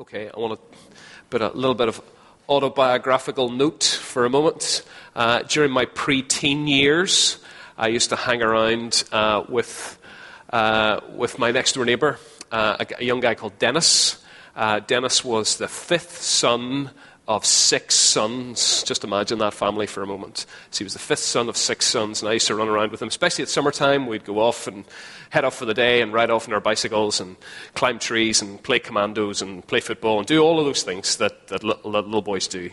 Okay, I want to put a little bit of autobiographical note for a moment. Uh, during my preteen years, I used to hang around uh, with, uh, with my next door neighbour, uh, a, a, young guy called Dennis. Uh, Dennis was the fifth son of six sons. Just imagine that family for a moment. So he was the fifth son of six sons, and I used to run around with him, especially at summertime. We'd go off and head off for the day and ride off on our bicycles and climb trees and play commandos and play football and do all of those things that, that little, boys do.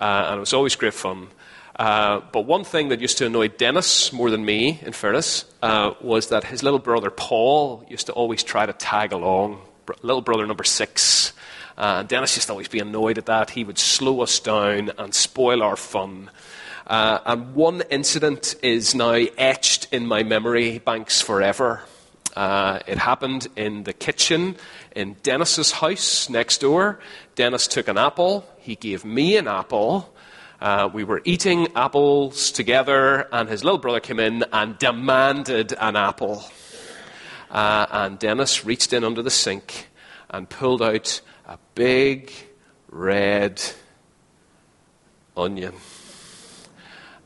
Uh, and it was always great fun. Uh, but one thing that used to annoy Dennis more than me, in fairness, uh, was that his little brother Paul used to always try to tag along. Little brother number six uh, Dennis used to always be annoyed at that. He would slow us down and spoil our fun. Uh, and one incident is now etched in my memory banks forever. Uh, it happened in the kitchen in Dennis's house next door. Dennis took an apple. He gave me an apple. Uh, we were eating apples together, and his little brother came in and demanded an apple. Uh, and Dennis reached in under the sink and pulled out a big red onion.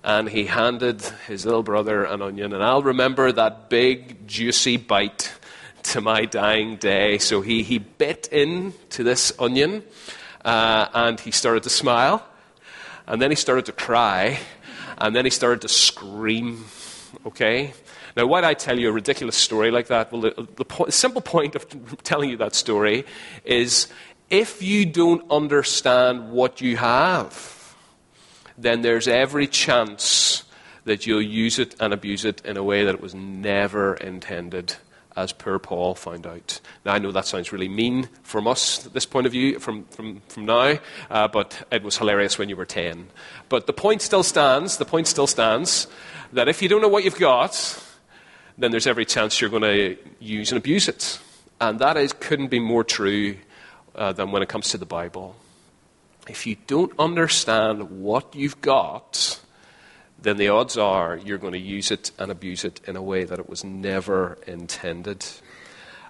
And he handed his little brother an onion. And I'll remember that big, juicy bite to my dying day. So he, he bit into this onion uh, and he started to smile. And then he started to cry. And then he started to scream. Okay? Now, why did I tell you a ridiculous story like that? Well, the, the, po- the simple point of telling you that story is if you don't understand what you have, then there's every chance that you'll use it and abuse it in a way that it was never intended, as poor Paul found out. Now, I know that sounds really mean from us this point of view, from, from, from now, uh, but it was hilarious when you were 10. But the point still stands, the point still stands, that if you don't know what you've got, then there's every chance you're going to use and abuse it. And that is, couldn't be more true uh, than when it comes to the Bible. If you don't understand what you've got, then the odds are you're going to use it and abuse it in a way that it was never intended.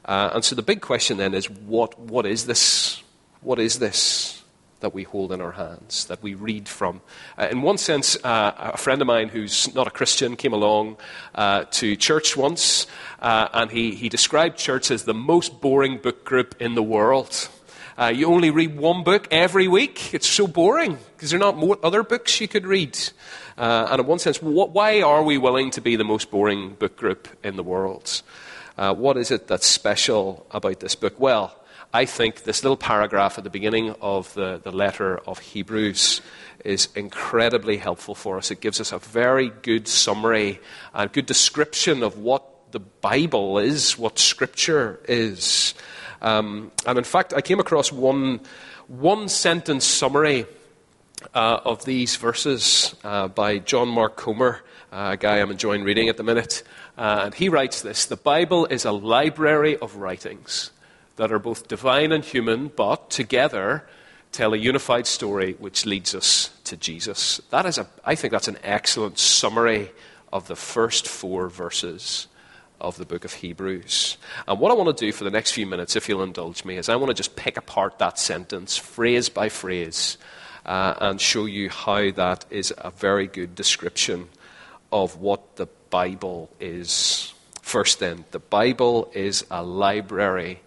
Uh, and so the big question then is what, what is this? What is this? that we hold in our hands, that we read from. Uh, in one sense, uh, a friend of mine who's not a Christian came along uh, to church once, uh, and he, he described church as the most boring book group in the world. Uh, you only read one book every week. It's so boring because there are not other books you could read. Uh, and in one sense, what, why are we willing to be the most boring book group in the world? Uh, what is it that's special about this book? Well, I think this little paragraph at the beginning of the, the letter of Hebrews is incredibly helpful for us. It gives us a very good summary and good description of what the Bible is, what Scripture is. Um, and in fact, I came across one, one sentence summary uh, of these verses uh, by John Mark Comer, uh, a guy I'm enjoying reading at the minute. Uh, and he writes this The Bible is a library of writings that are both divine and human, but together tell a unified story which leads us to Jesus. That is a, I think that's an excellent summary of the first four verses of the book of Hebrews. And what I want to do for the next few minutes, if you'll indulge me, is I want to just pick apart that sentence, phrase by phrase, uh, and show you how that is a very good description of what the Bible is. First, then, the Bible is a library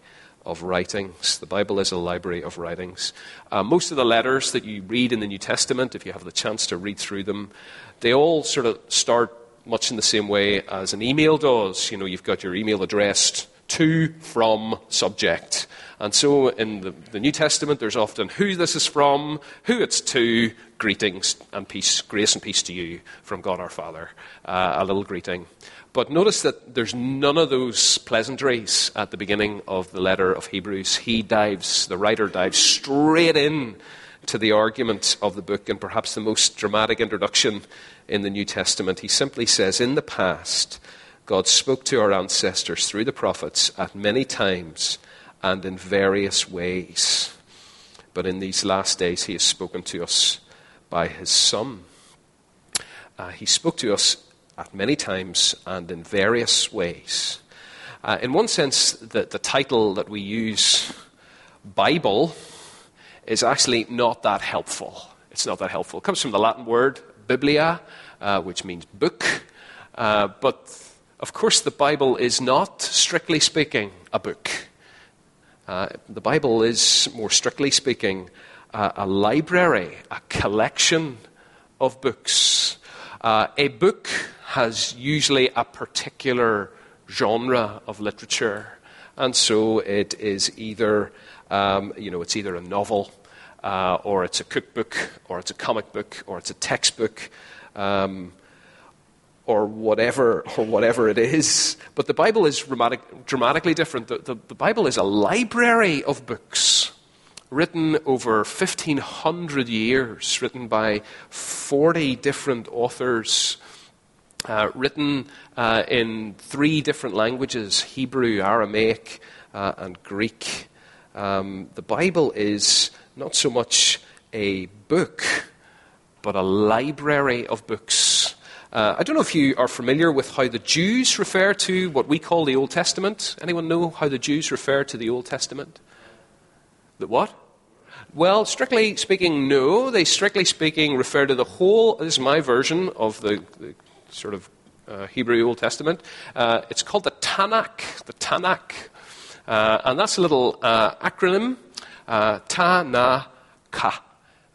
of writings. The Bible is a library of writings. Uh, most of the letters that you read in the New Testament, if you have the chance to read through them, they all sort of start much in the same way as an email does. You know, you've got your email addressed to, from, subject. And so in the, the, New Testament, there's often who this is from, who it's to, greetings and peace, grace and peace to you from God our Father. Uh, a little greeting. But notice that there's none of those pleasantries at the beginning of the letter of Hebrews. He dives, the writer dives straight in to the argument of the book and perhaps the most dramatic introduction in the New Testament. He simply says, In the past, God spoke to our ancestors through the prophets at many times and in various ways. But in these last days, He has spoken to us by His Son. Uh, he spoke to us at many times and in various ways. Uh, in one sense, the, the title that we use, Bible, is actually not that helpful. It's not that helpful. It comes from the Latin word biblia, uh, which means book. Uh, but of course, the Bible is not, strictly speaking, a book. Uh, the Bible is, more strictly speaking, a library, a collection of books. Uh, a book has usually a particular genre of literature, and so it is either, um, you know, it's either a novel, uh, or it's a cookbook, or it's a comic book, or it's a textbook. Um, or whatever, or whatever it is. But the Bible is dramatic, dramatically different. The, the, the, Bible is a library of books written over 1,500 years, written by 40 different authors, uh, written uh, in three different languages Hebrew, Aramaic, uh, and Greek. Um, the Bible is not so much a book, but a library of books uh, I don't know if you are familiar with how the Jews refer to what we call the Old Testament. Anyone know how the Jews refer to the Old Testament? The what? Well, strictly speaking, no. They strictly speaking refer to the whole. This is my version of the, the sort of uh, Hebrew Old Testament. Uh, it's called the Tanakh. The Tanakh, uh, and that's a little uh, acronym. Uh, Ta-na-ka,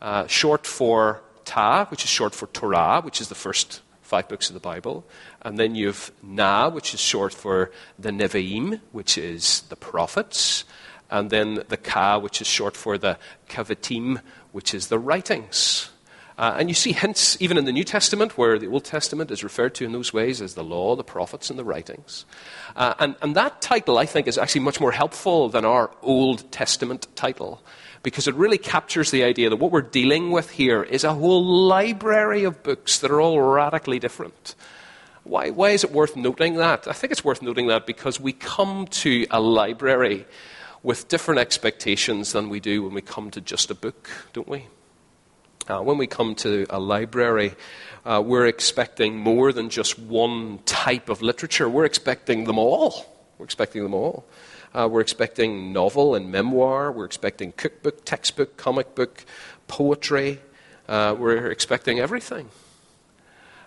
uh, short for Ta, which is short for Torah, which is the first five books of the Bible. And then you've Na, which is short for the Nevi'im, which is the prophets. And then the Ka, which is short for the Ketuvim, which is the writings. Uh, and you see hints even in the New Testament, where the Old Testament is referred to in those ways as the law, the prophets, and the writings. Uh, and, and that title, I think, is actually much more helpful than our Old Testament title because it really captures the idea that what we're dealing with here is a whole library of books that are all radically different. Why, why is it worth noting that? I think it's worth noting that because we come to a library with different expectations than we do when we come to just a book, don't we? Uh, when we come to a library, uh, we're expecting more than just one type of literature. We're expecting them all. We're expecting them all. Uh, we're expecting novel and memoir. We're expecting cookbook, textbook, comic book, poetry. Uh, we're expecting everything.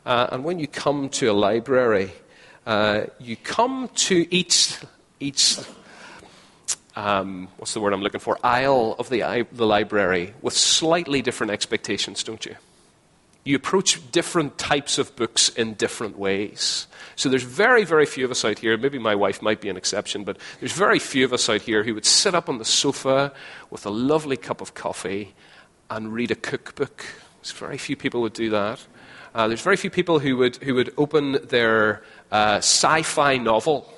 Uh, and when you come to a library, uh, you come to each, each um, what's the word I'm looking for, aisle of the, the library with slightly different expectations, don't you? You approach different types of books in different ways. So there's very, very few of us out here, maybe my wife might be an exception, but there's very few of us out here who would sit up on the sofa with a lovely cup of coffee and read a cookbook. There's very few people would do that. Uh, there's very few people who would, who would open their uh, sci fi novel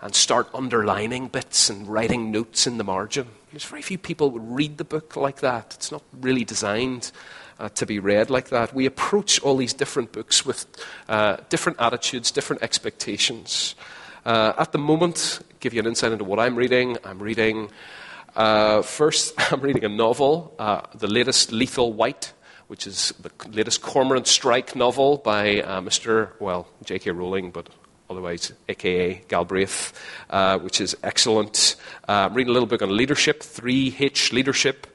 and start underlining bits and writing notes in the margin. There's very few people who read the book like that. It's not really designed uh, to be read like that. We approach all these different books with uh, different attitudes, different expectations. Uh, at the moment, give you an insight into what I'm reading. I'm reading, uh, first, I'm reading a novel, uh, the latest Lethal White, which is the latest Cormoran Strike novel by uh, Mr., well, J.K. Rowling, but otherwise aka Galbraith, uh, which is excellent. Uh, I'm reading a little book on leadership, 3H Leadership,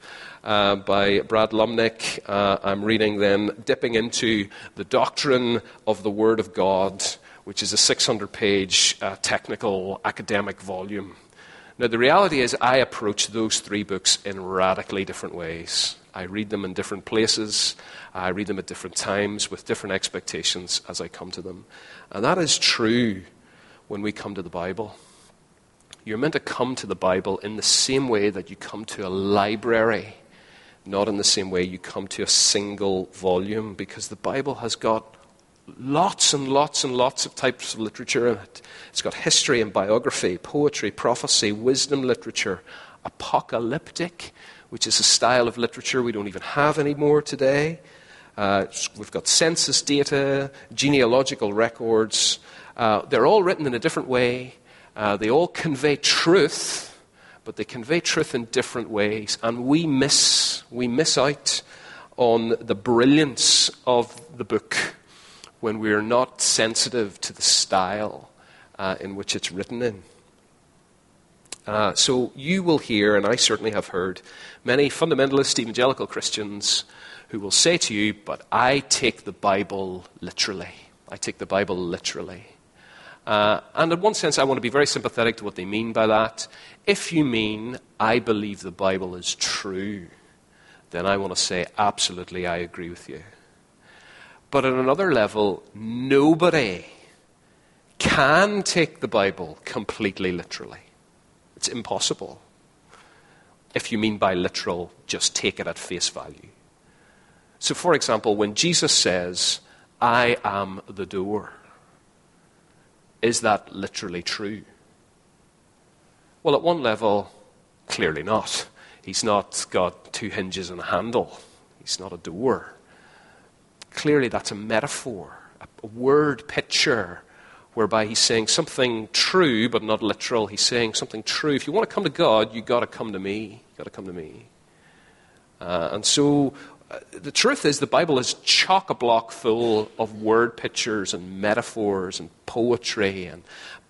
uh, by Brad Lomenick. Uh, I'm reading then Dipping into the Doctrine of the Word of God, which is a 600 page uh, technical academic volume. Now, the reality is, I approach those three books in radically different ways. I read them in different places. I read them at different times with different expectations as I come to them. And that is true when we come to the Bible. You're meant to come to the Bible in the same way that you come to a library not in the same way you come to a single volume, because the Bible has got lots and lots and lots of types of literature in it. It's got history and biography, poetry, prophecy, wisdom literature, apocalyptic, which is a style of literature we don't even have anymore today. Uh, we've got census data, genealogical records. Uh, they're all written in a different way. Uh, they all convey truth but they convey truth in different ways. And we miss, we miss out on the brilliance of the book when we are not sensitive to the style uh, in which it's written in. Uh, so you will hear, and I certainly have heard, many fundamentalist evangelical Christians who will say to you, But I take the Bible literally. I take the Bible literally. Uh, and in one sense, I want to be very sympathetic to what they mean by that. If you mean, I believe the Bible is true, then I want to say, absolutely, I agree with you. But at another level, nobody can take the Bible completely literally. It's impossible. If you mean by literal, just take it at face value. So, for example, when Jesus says, I am the door, is that literally true? Well, at one level, clearly not. He's not got two hinges and a handle, he's not a door. Clearly, that's a metaphor, a word picture whereby he's saying something true but not literal. He's saying something true. If you want to come to God, you've got to come to me. You've got to come to me. Uh, and so the truth is, the Bible is chock a block full of word pictures and metaphors and poetry and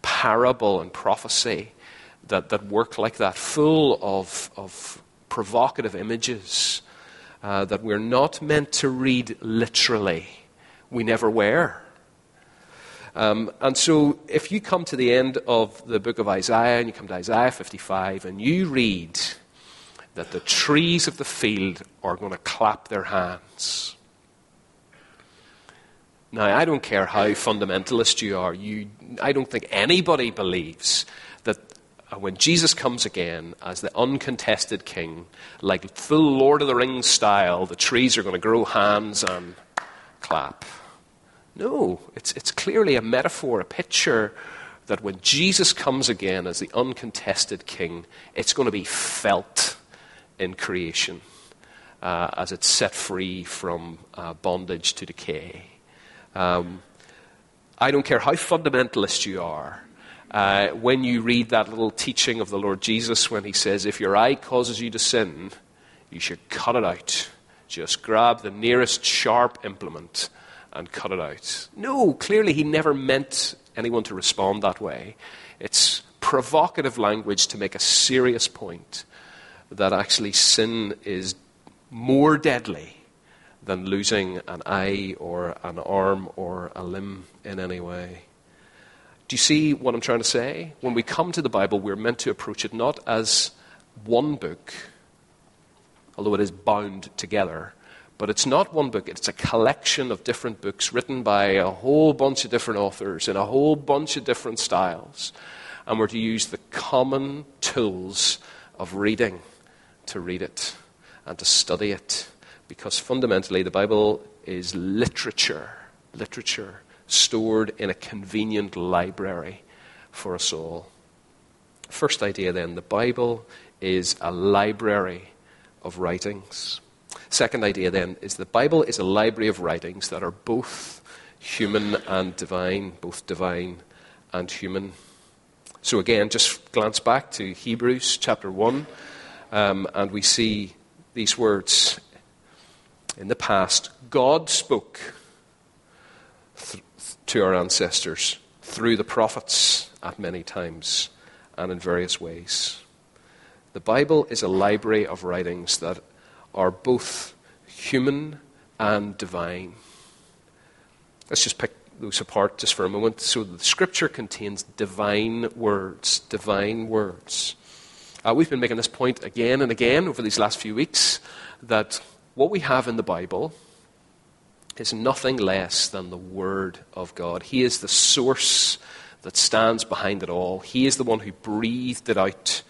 parable and prophecy that, that work like that, full of, of provocative images uh, that we're not meant to read literally. We never were. Um, and so, if you come to the end of the book of Isaiah and you come to Isaiah 55 and you read that the trees of the field are going to clap their hands. Now, I don't care how fundamentalist you are, you, I don't think anybody believes that uh, when Jesus comes again as the uncontested king, like full Lord of the Rings style, the trees are going to grow hands and clap. No, it's, it's clearly a metaphor, a picture that when Jesus comes again as the uncontested king, it's going to be felt in creation uh, as it's set free from uh, bondage to decay. Um, I don't care how fundamentalist you are. Uh, when you read that little teaching of the Lord Jesus when he says, If your eye causes you to sin, you should cut it out. Just grab the nearest sharp implement and cut it out. No, clearly he never meant anyone to respond that way. It's provocative language to make a serious point that actually sin is more deadly than losing an eye or an arm or a limb in any way. Do you see what I'm trying to say? When we come to the Bible, we're meant to approach it not as one book, although it is bound together, but it's not one book, it's a collection of different books written by a whole bunch of different authors in a whole bunch of different styles. And we're to use the common tools of reading to read it and to study it. Because fundamentally, the Bible is literature, literature stored in a convenient library for us all. First idea then the Bible is a library of writings. Second idea then is the Bible is a library of writings that are both human and divine, both divine and human. So again, just glance back to Hebrews chapter 1, um, and we see these words. In the past, God spoke th- to our ancestors through the prophets at many times and in various ways. The Bible is a library of writings that are both human and divine. Let's just pick those apart just for a moment. So the scripture contains divine words, divine words. Uh, we've been making this point again and again over these last few weeks that what we have in the Bible is nothing less than the Word of God. He is the source that stands behind it all. He is the one who breathed it out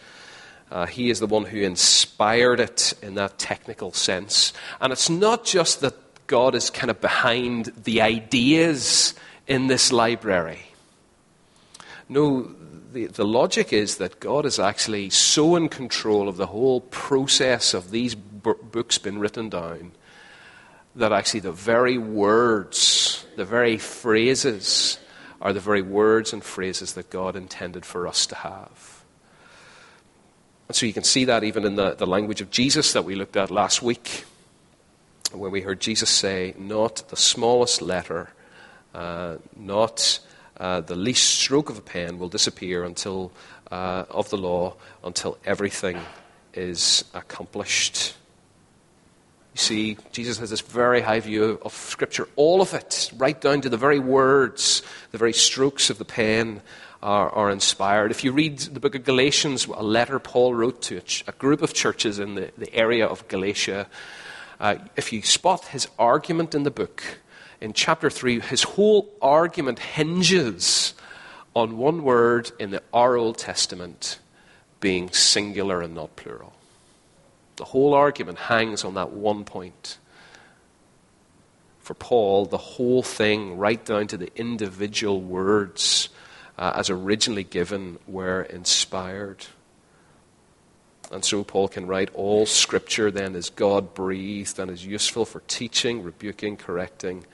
uh, he is the one who inspired it in that technical sense. And it's not just that God is kind of behind the ideas in this library. No, the, the logic is that God is actually so in control of the whole process of these b- books being written down that actually the very words, the very phrases, are the very words and phrases that God intended for us to have. And so you can see that even in the, the language of Jesus that we looked at last week, when we heard Jesus say, Not the smallest letter, uh, not uh, the least stroke of a pen will disappear until uh, of the law until everything is accomplished. You see, Jesus has this very high view of Scripture, all of it, right down to the very words, the very strokes of the pen are, are inspired. If you read the book of Galatians, a letter Paul wrote to a, ch- a group of churches in the, the area of Galatia, uh, if you spot his argument in the book, in chapter 3, his whole argument hinges on one word in the, our Old Testament being singular and not plural. The whole argument hangs on that one point. For Paul, the whole thing, right down to the individual words uh, as originally given, were inspired. And so Paul can write, All scripture then is God breathed and is useful for teaching, rebuking, correcting,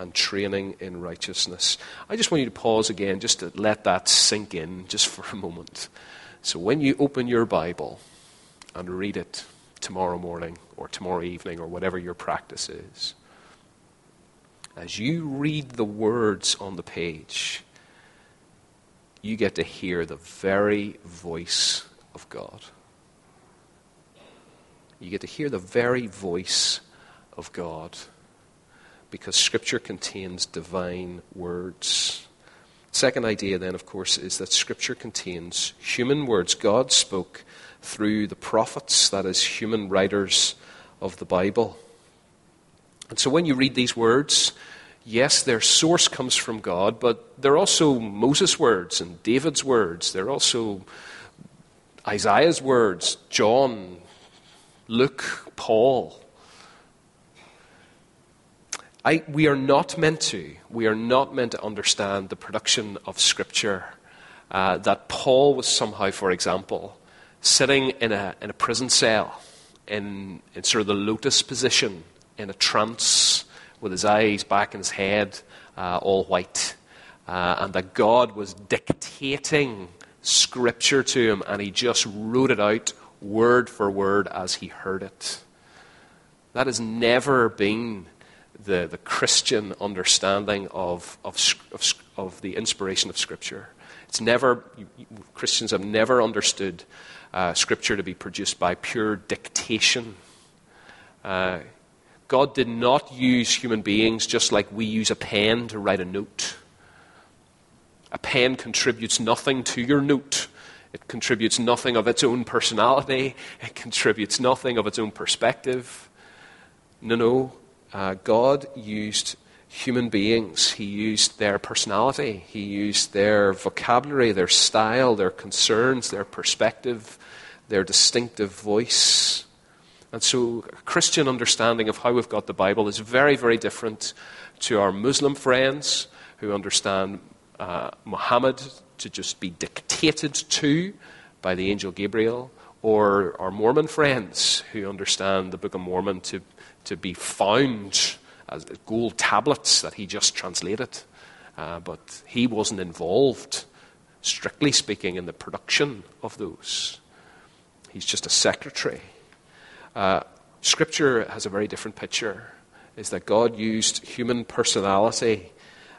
and training in righteousness. I just want you to pause again, just to let that sink in just for a moment. So when you open your Bible and read it tomorrow morning or tomorrow evening or whatever your practice is, as you read the words on the page, you get to hear the very voice of God. You get to hear the very voice of God because Scripture contains divine words. Second idea, then, of course, is that Scripture contains human words. God spoke through the prophets, that is, human writers of the Bible. And so when you read these words, yes, their source comes from God, but they're also Moses' words and David's words. They're also Isaiah's words, John, Luke, Paul. I, we are not meant to. We are not meant to understand the production of Scripture. Uh, that Paul was somehow, for example, sitting in a, in a prison cell, in, in sort of the lotus position, in a trance, with his eyes back in his head, uh, all white, uh, and that God was dictating Scripture to him, and he just wrote it out word for word as he heard it. That has never been the, the Christian understanding of, of, of, of the inspiration of Scripture. It's never, Christians have never understood uh, Scripture to be produced by pure dictation. Uh, God did not use human beings just like we use a pen to write a note. A pen contributes nothing to your note. It contributes nothing of its own personality. It contributes nothing of its own perspective. No, no. Uh, God used human beings. He used their personality. He used their vocabulary, their style, their concerns, their perspective, their distinctive voice. And so, a Christian understanding of how we've got the Bible is very, very different to our Muslim friends who understand uh, Muhammad to just be dictated to by the angel Gabriel, or our Mormon friends who understand the Book of Mormon to to be found as gold tablets that he just translated. Uh, but he wasn't involved, strictly speaking, in the production of those. He's just a secretary. Uh, scripture has a very different picture, is that God used human personality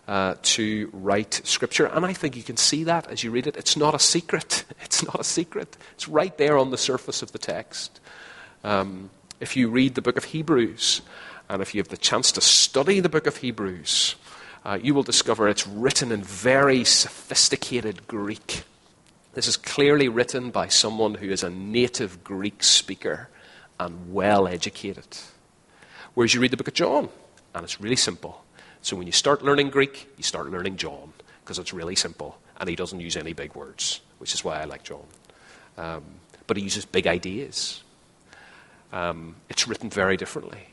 uh, to write Scripture. And I think you can see that as you read it. It's not a secret. It's not a secret. It's right there on the surface of the text. Um, if you read the book of Hebrews, and if you have the chance to study the book of Hebrews, uh, you will discover it's written in very sophisticated Greek. This is clearly written by someone who is a native Greek speaker and well educated. Whereas you read the book of John, and it's really simple. So when you start learning Greek, you start learning John, because it's really simple, and he doesn't use any big words, which is why I like John. Um, but he uses big ideas. Um, it's written very differently.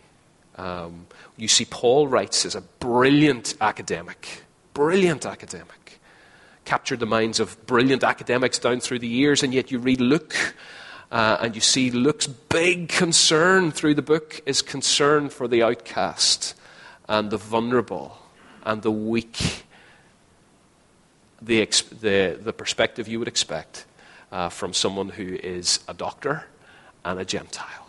Um, you see, Paul writes as a brilliant academic, brilliant academic, captured the minds of brilliant academics down through the years, and yet you read Luke. Uh, and you see Luke's big concern through the book is concern for the outcast and the vulnerable and the weak. The, the, the perspective you would expect uh, from someone who is a doctor and a Gentile.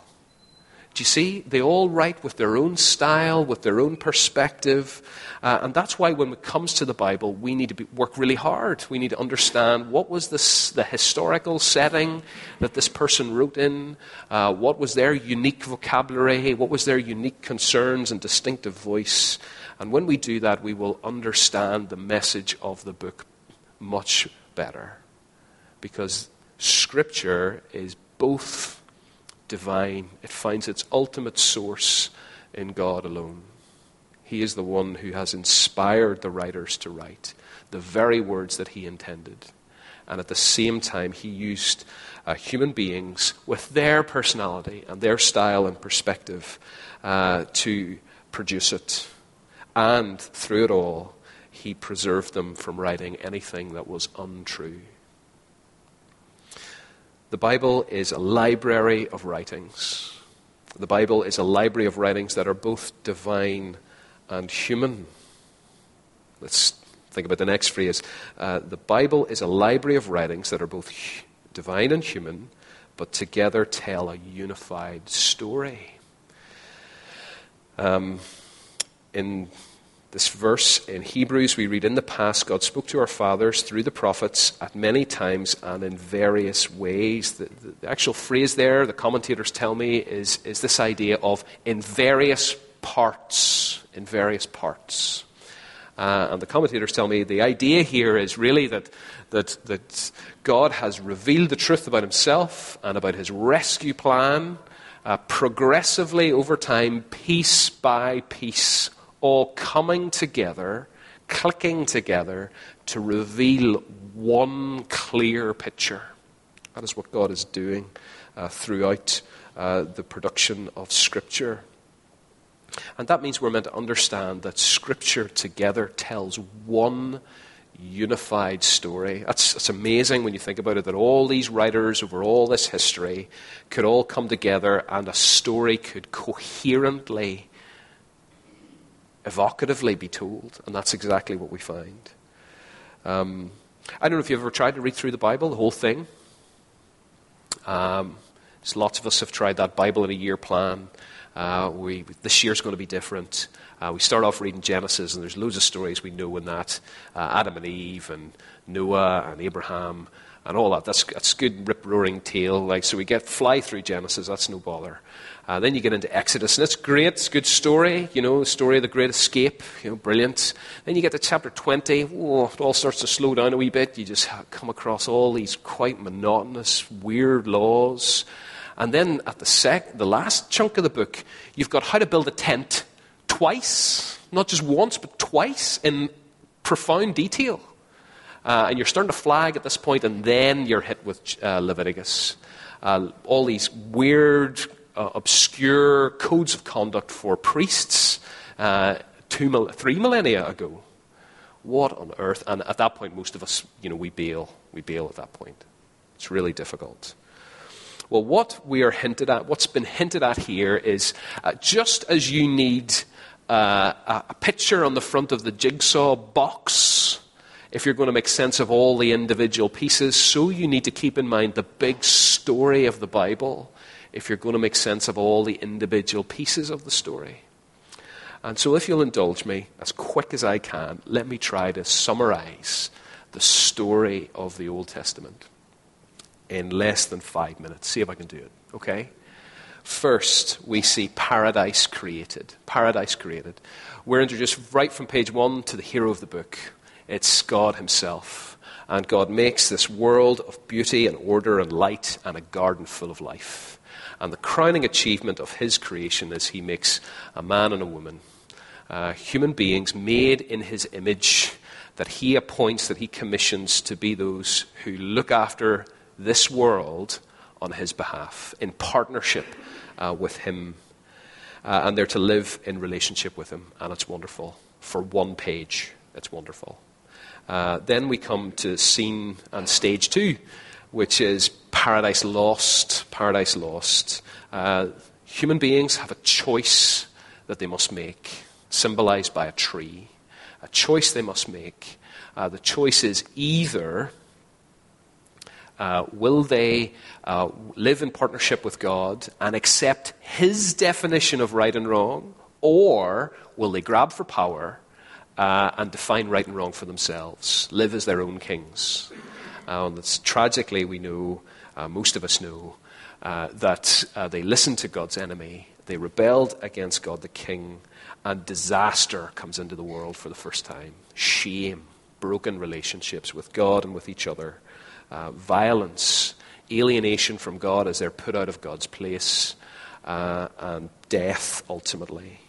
Do you see? They all write with their own style, with their own perspective. Uh, and that's why when it comes to the Bible, we need to be, work really hard. We need to understand what was this, the historical setting that this person wrote in, uh, what was their unique vocabulary, what was their unique concerns and distinctive voice. And when we do that, we will understand the message of the book much better. Because Scripture is both divine, it finds its ultimate source in God alone. He is the one who has inspired the writers to write the very words that he intended. And at the same time, he used uh, human beings with their personality and their style and perspective uh, to produce it. And through it all, he preserved them from writing anything that was untrue. The Bible is a library of writings. The Bible is a library of writings that are both divine and human. Let's think about the next phrase. Uh, the Bible is a library of writings that are both divine and human, but together tell a unified story. Um, in this verse in Hebrews, we read, In the past, God spoke to our fathers through the prophets at many times and in various ways. The, the actual phrase there, the commentators tell me, is, is this idea of in various parts. In various parts. Uh, and the commentators tell me the idea here is really that, that, that God has revealed the truth about himself and about his rescue plan uh, progressively over time, piece by piece all coming together, clicking together to reveal one clear picture. That is what God is doing uh, throughout uh, the production of Scripture. And that means we're meant to understand that Scripture together tells one unified story. That's, that's amazing when you think about it, that all these writers over all this history could all come together and a story could coherently evocatively be told, and that's exactly what we find. Um, I don't know if you've ever tried to read through the Bible, the whole thing. Um, lots of us have tried that Bible in a year plan. Uh, we, this year's going to be different. Uh, we start off reading Genesis, and there's loads of stories we know in that uh, Adam and Eve, and Noah, and Abraham, and all that. That's, that's good, rip roaring tale. Like, so we get fly through Genesis, that's no bother. Uh, then you get into Exodus, and it's great. It's a good story, you know, the story of the great escape, you know, brilliant. Then you get to chapter 20, whoa, it all starts to slow down a wee bit. You just come across all these quite monotonous, weird laws. And then at the, sec- the last chunk of the book, you've got how to build a tent twice, not just once, but twice in profound detail. Uh, and you're starting to flag at this point, and then you're hit with uh, Leviticus. Uh, all these weird uh, obscure codes of conduct for priests uh, two, three millennia ago. What on earth? And at that point, most of us, you know, we bail. We bail at that point. It's really difficult. Well, what we are hinted at, what's been hinted at here is uh, just as you need uh, a picture on the front of the jigsaw box, if you're going to make sense of all the individual pieces, so you need to keep in mind the big story of the Bible if you're going to make sense of all the individual pieces of the story. And so, if you'll indulge me, as quick as I can, let me try to summarize the story of the Old Testament in less than five minutes. See if I can do it, okay? First, we see paradise created. Paradise created. We're introduced right from page one to the hero of the book. It's God Himself. And God makes this world of beauty and order and light and a garden full of life. And the crowning achievement of his creation is he makes a man and a woman, uh, human beings made in his image, that he appoints, that he commissions to be those who look after this world on his behalf, in partnership uh, with him. Uh, and they're to live in relationship with him. And it's wonderful. For one page, it's wonderful. Uh, then we come to scene and stage two, which is Paradise Lost. Paradise Lost. Uh, human beings have a choice that they must make, symbolized by a tree. A choice they must make. Uh, the choice is either Uh, will they uh, live in partnership with God and accept His definition of right and wrong? Or will they grab for power uh, and define right and wrong for themselves, live as their own kings? Uh, and tragically, we know, uh, most of us know, uh, that they listened to God's enemy, they rebelled against God the King, and disaster comes into the world for the first time. Shame, broken relationships with God and with each other, uh, violence, alienation from God as they're put out of God's place, uh, and death ultimately.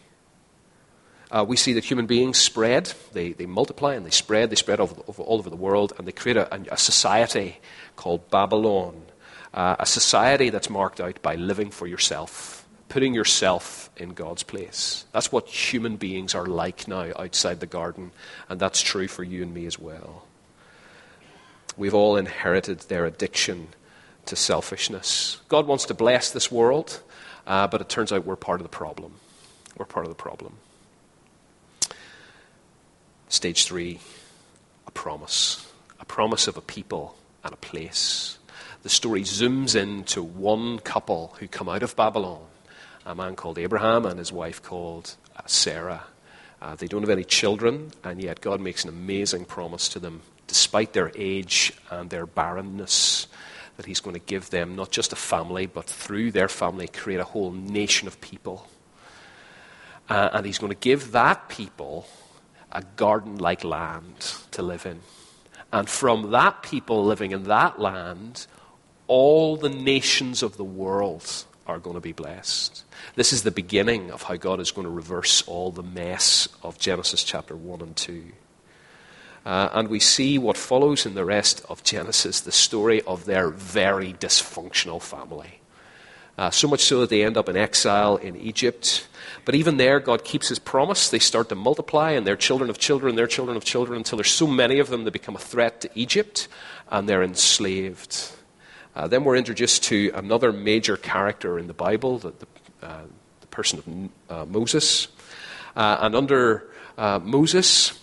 Uh, we see that human beings spread, they, they multiply and they spread, they spread over, over all over the world, and they create a, a society called Babylon, uh, a society that's marked out by living for yourself putting yourself in God's place. That's what human beings are like now outside the garden, and that's true for you and me as well. We've all inherited their addiction to selfishness. God wants to bless this world, uh, but it turns out we're part of the problem. We're part of the problem. Stage three a promise. A promise of a people and a place. The story zooms into one couple who come out of Babylon a man called Abraham and his wife called uh, Sarah. Uh, they don't have any children, and yet God makes an amazing promise to them, despite their age and their barrenness, that He's going to give them not just a family, but through their family, create a whole nation of people. Uh, and He's going to give that people a garden like land to live in. And from that people living in that land, all the nations of the world are going to be blessed. This is the beginning of how God is going to reverse all the mess of Genesis chapter 1 and 2. Uh, and we see what follows in the rest of Genesis the story of their very dysfunctional family. Uh, so much so that they end up in exile in Egypt. But even there, God keeps his promise. They start to multiply, and they're children of children, they're children of children, until there's so many of them they become a threat to Egypt, and they're enslaved. Uh, then we're introduced to another major character in the Bible, the, the, uh, the person of uh, Moses. Uh, and under uh, Moses,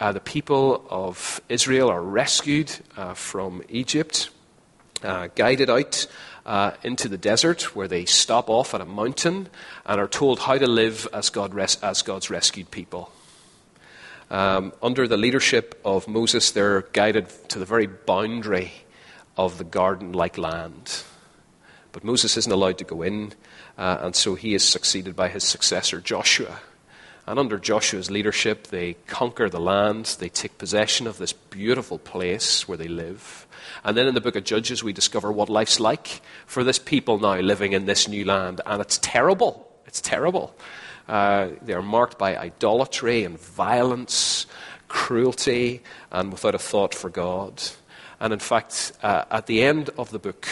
uh, the people of Israel are rescued from Egypt, guided out into the desert, where they stop off at a mountain and are told how to live as, God res- as God's rescued people. Um, under the leadership of Moses, they're guided to the very boundary of the garden like land. But Moses isn't allowed to go in, uh, and so he is succeeded by his successor, Joshua. And under Joshua's leadership, they conquer the land, they take possession of this beautiful place where they live. And then in the book of Judges, we discover what life's like for this people now living in this new land. And it's terrible. It's terrible. Uh, they are marked by idolatry and violence, cruelty, and without a thought for God. And in fact, uh, at the end of the book,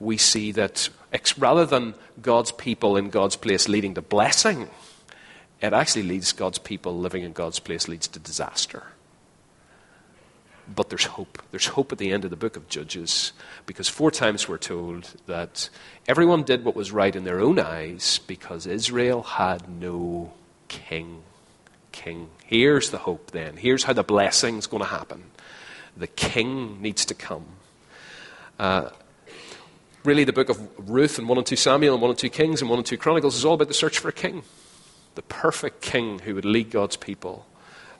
we see that rather than God's people in God's place leading to blessing, it actually leads God's people living in God's place leads to disaster. But there's hope. There's hope at the end of the book of Judges because four times we're told that everyone did what was right in their own eyes because Israel had no king. King. Here's the hope then. Here's how the blessing's going to happen the king needs to come. Uh, really, the book of Ruth and 1 and 2 Samuel and 1 and 2 Kings and 1 and 2 Chronicles is all about the search for a king, the perfect king who would lead God's people.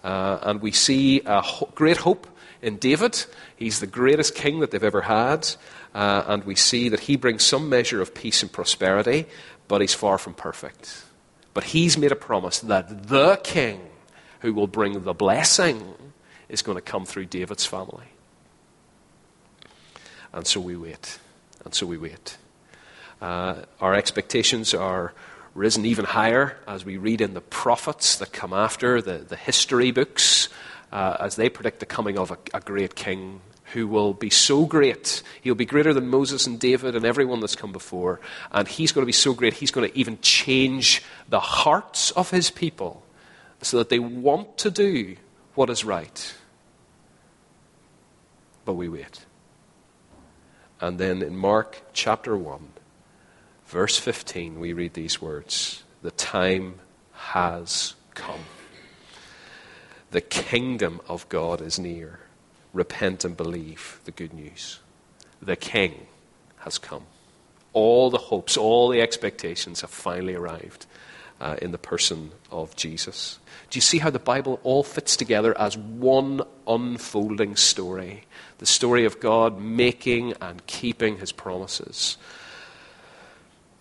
Uh, and we see a ho- great hope in David. He's the greatest king that they've ever had. Uh, and we see that he brings some measure of peace and prosperity, but he's far from perfect. But he's made a promise that the king who will bring the blessing is going to come through David's family. And so we wait. And so we wait. Uh, our expectations are risen even higher as we read in the prophets that come after, the, the history books, uh, as they predict the coming of a, a great king who will be so great. He'll be greater than Moses and David and everyone that's come before. And he's going to be so great, he's going to even change the hearts of his people so that they want to do what is right. But we wait. And then in Mark chapter 1, verse 15, we read these words The time has come. The kingdom of God is near. Repent and believe the good news. the King has come. All the hopes, all the expectations have finally arrived uh, in the person of Jesus. Do you see how the Bible all fits together as one unfolding story? The story of God making and keeping his promises.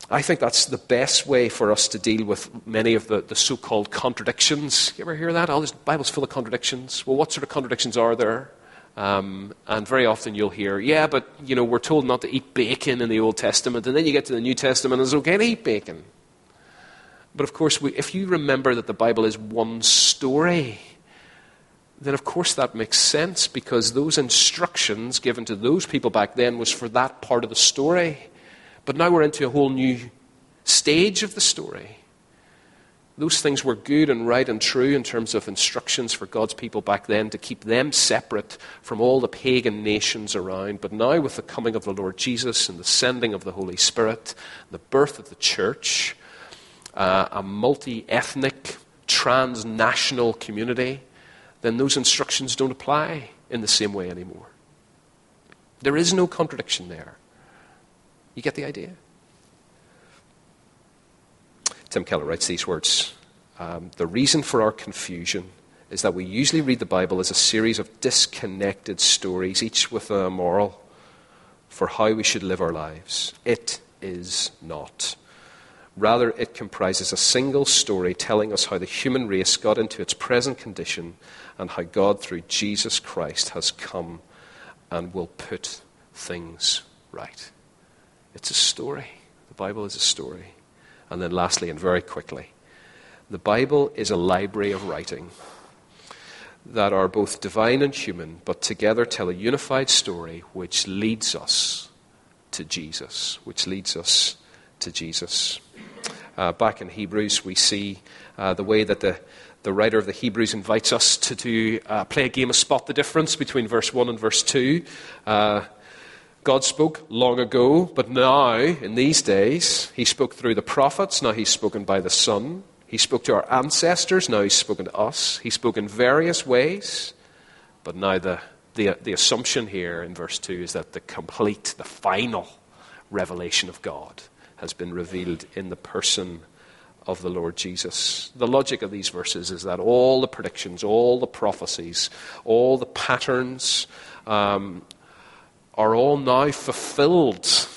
I think that's the best way for us to deal with many of the, the so called contradictions. You ever hear that? Oh, this Bible's full of contradictions. Well, what sort of contradictions are there? Um, and very often you'll hear, yeah, but you know, we're told not to eat bacon in the Old Testament, and then you get to the New Testament and it's okay to eat bacon. But of course, we, if you remember that the Bible is one story, then of course that makes sense because those instructions given to those people back then was for that part of the story. But now we're into a whole new stage of the story. Those things were good and right and true in terms of instructions for God's people back then to keep them separate from all the pagan nations around. But now, with the coming of the Lord Jesus and the sending of the Holy Spirit, the birth of the church, uh, a multi ethnic, transnational community, then those instructions don't apply in the same way anymore. There is no contradiction there. You get the idea? Tim Keller writes these words um, The reason for our confusion is that we usually read the Bible as a series of disconnected stories, each with a moral for how we should live our lives. It is not. Rather, it comprises a single story telling us how the human race got into its present condition and how God, through Jesus Christ, has come and will put things right. It's a story. The Bible is a story. And then, lastly, and very quickly, the Bible is a library of writing that are both divine and human, but together tell a unified story which leads us to Jesus, which leads us to Jesus. Uh, back in Hebrews, we see uh, the way that the, the writer of the Hebrews invites us to do, uh, play a game of spot the difference between verse 1 and verse 2. Uh, God spoke long ago, but now, in these days, He spoke through the prophets. Now He's spoken by the Son. He spoke to our ancestors. Now He's spoken to us. He spoke in various ways. But now the, the, the assumption here in verse 2 is that the complete, the final revelation of God has been revealed in the person of the Lord Jesus. The logic of these verses is that all the predictions, all the prophecies, all the patterns um, are all now fulfilled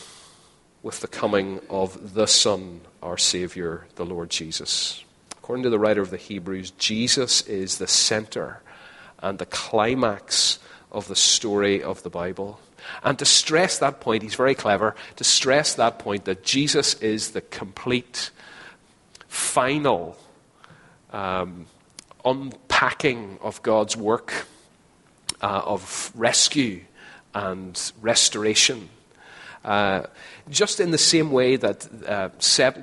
with the coming of the Son, our Savior, the Lord Jesus. According to the writer of the Hebrews, Jesus is the center and the climax of the story of the Bible. And to stress that point, he's very clever, to stress that point that Jesus is the complete, final um, unpacking of God's work uh, of rescue and restoration. Uh, just in the same way that uh,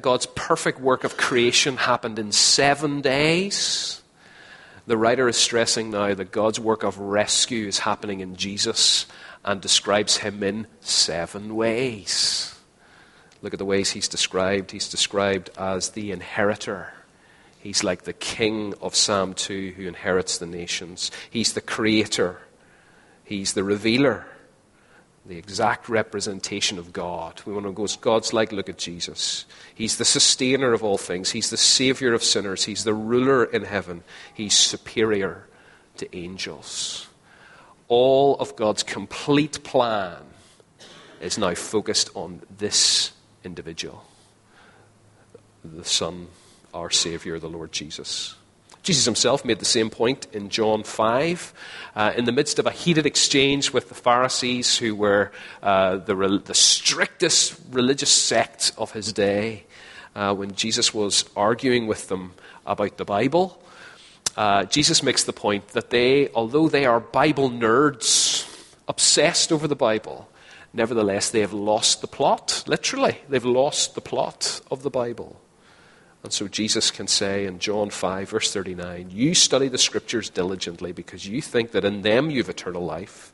God's perfect work of creation happened in seven days, the writer is stressing now that God's work of rescue is happening in Jesus and describes him in seven ways. Look at the ways he's described. He's described as the inheritor. He's like the king of Psalm 2 who inherits the nations. He's the creator. He's the revealer, the exact representation of God. We want to go God's like, look at Jesus. He's the sustainer of all things. He's the savior of sinners. He's the ruler in heaven. He's superior to angels all of God's complete plan is now focused on this individual the Son, our Savior, the Lord Jesus. Jesus himself made the same point in John 5. Uh, in the midst of a heated exchange with the Pharisees, who were uh, the, re- the, strictest religious sect of his day, uh, when Jesus was arguing with them about the Bible, uh, Jesus makes the point that they, although they are Bible nerds, obsessed over the Bible, nevertheless they have lost the plot. Literally, they've lost the plot of the Bible. And so Jesus can say in John 5, verse 39, You study the scriptures diligently because you think that in them you have eternal life.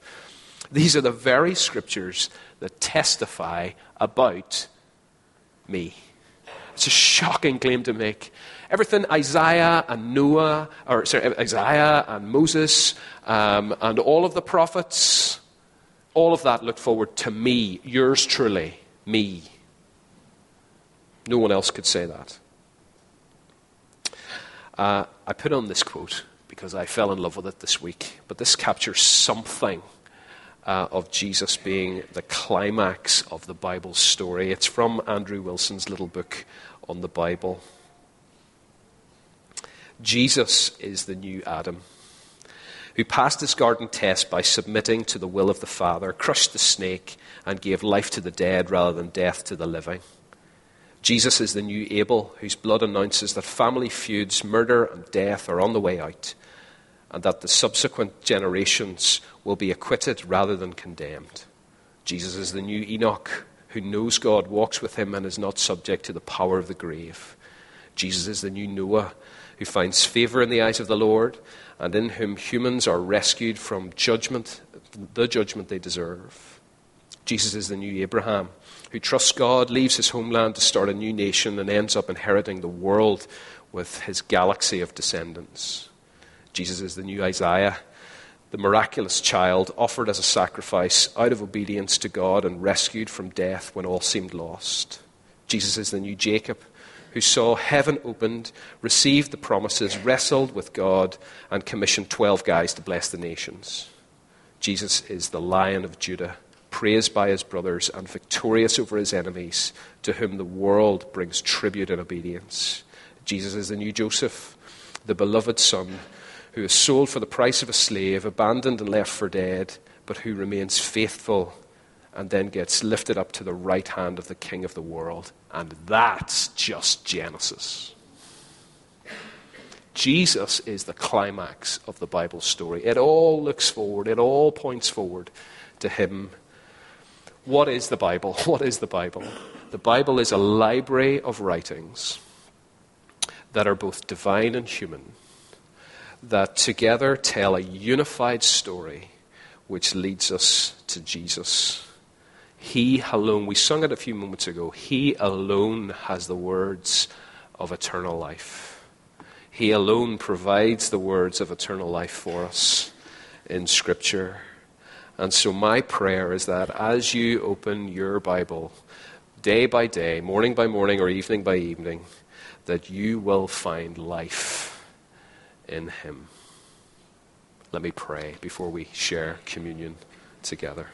These are the very scriptures that testify about me. It's a shocking claim to make. Everything Isaiah and Noah, or sorry, Isaiah and Moses um, and all of the prophets All of that looked forward to me, yours truly, me. No one else could say that. Uh, I put on this quote because I fell in love with it this week, but this captures something uh, of Jesus being the climax of the Bible story. It's from Andrew Wilson's little book on the Bible. Jesus is the new Adam who passed his garden test by submitting to the will of the Father, crushed the snake, and gave life to the dead rather than death to the living. Jesus is the new Abel, whose blood announces that family feuds, murder, and death are on the way out, and that the subsequent generations will be acquitted rather than condemned. Jesus is the new Enoch, who knows God, walks with him, and is not subject to the power of the grave. Jesus is the new Noah, who finds favor in the eyes of the Lord, and in whom humans are rescued from judgment, the judgment they deserve. Jesus is the new Abraham who trusts God, leaves his homeland to start a new nation, and ends up inheriting the world with his galaxy of descendants. Jesus is the new Isaac, the miraculous child offered as a sacrifice out of obedience to God and rescued from death when all seemed lost. Jesus is the new Jacob, who saw heaven opened, received the promises, wrestled with God, and commissioned 12 guys to bless the nations. Jesus is the Lion of Judah praised by his brothers, and victorious over his enemies, to whom the world brings tribute and obedience. Jesus is the new Joseph, the beloved son, who is sold for the price of a slave, abandoned and left for dead, but who remains faithful and then gets lifted up to the right hand of the King of the world. And that's just Genesis. Jesus is the climax of the Bible story. It all looks forward, it all points forward to him what is the Bible? What is the Bible? The Bible is a library of writings that are both divine and human, that together tell a unified story which leads us to Jesus. He alone, we sung it a few moments ago, He alone has the words of eternal life. He alone provides the words of eternal life for us in Scripture. And so, my prayer is that as you open your Bible, day by day, morning by morning, or evening by evening, that you will find life in Him. Let me pray before we share communion together.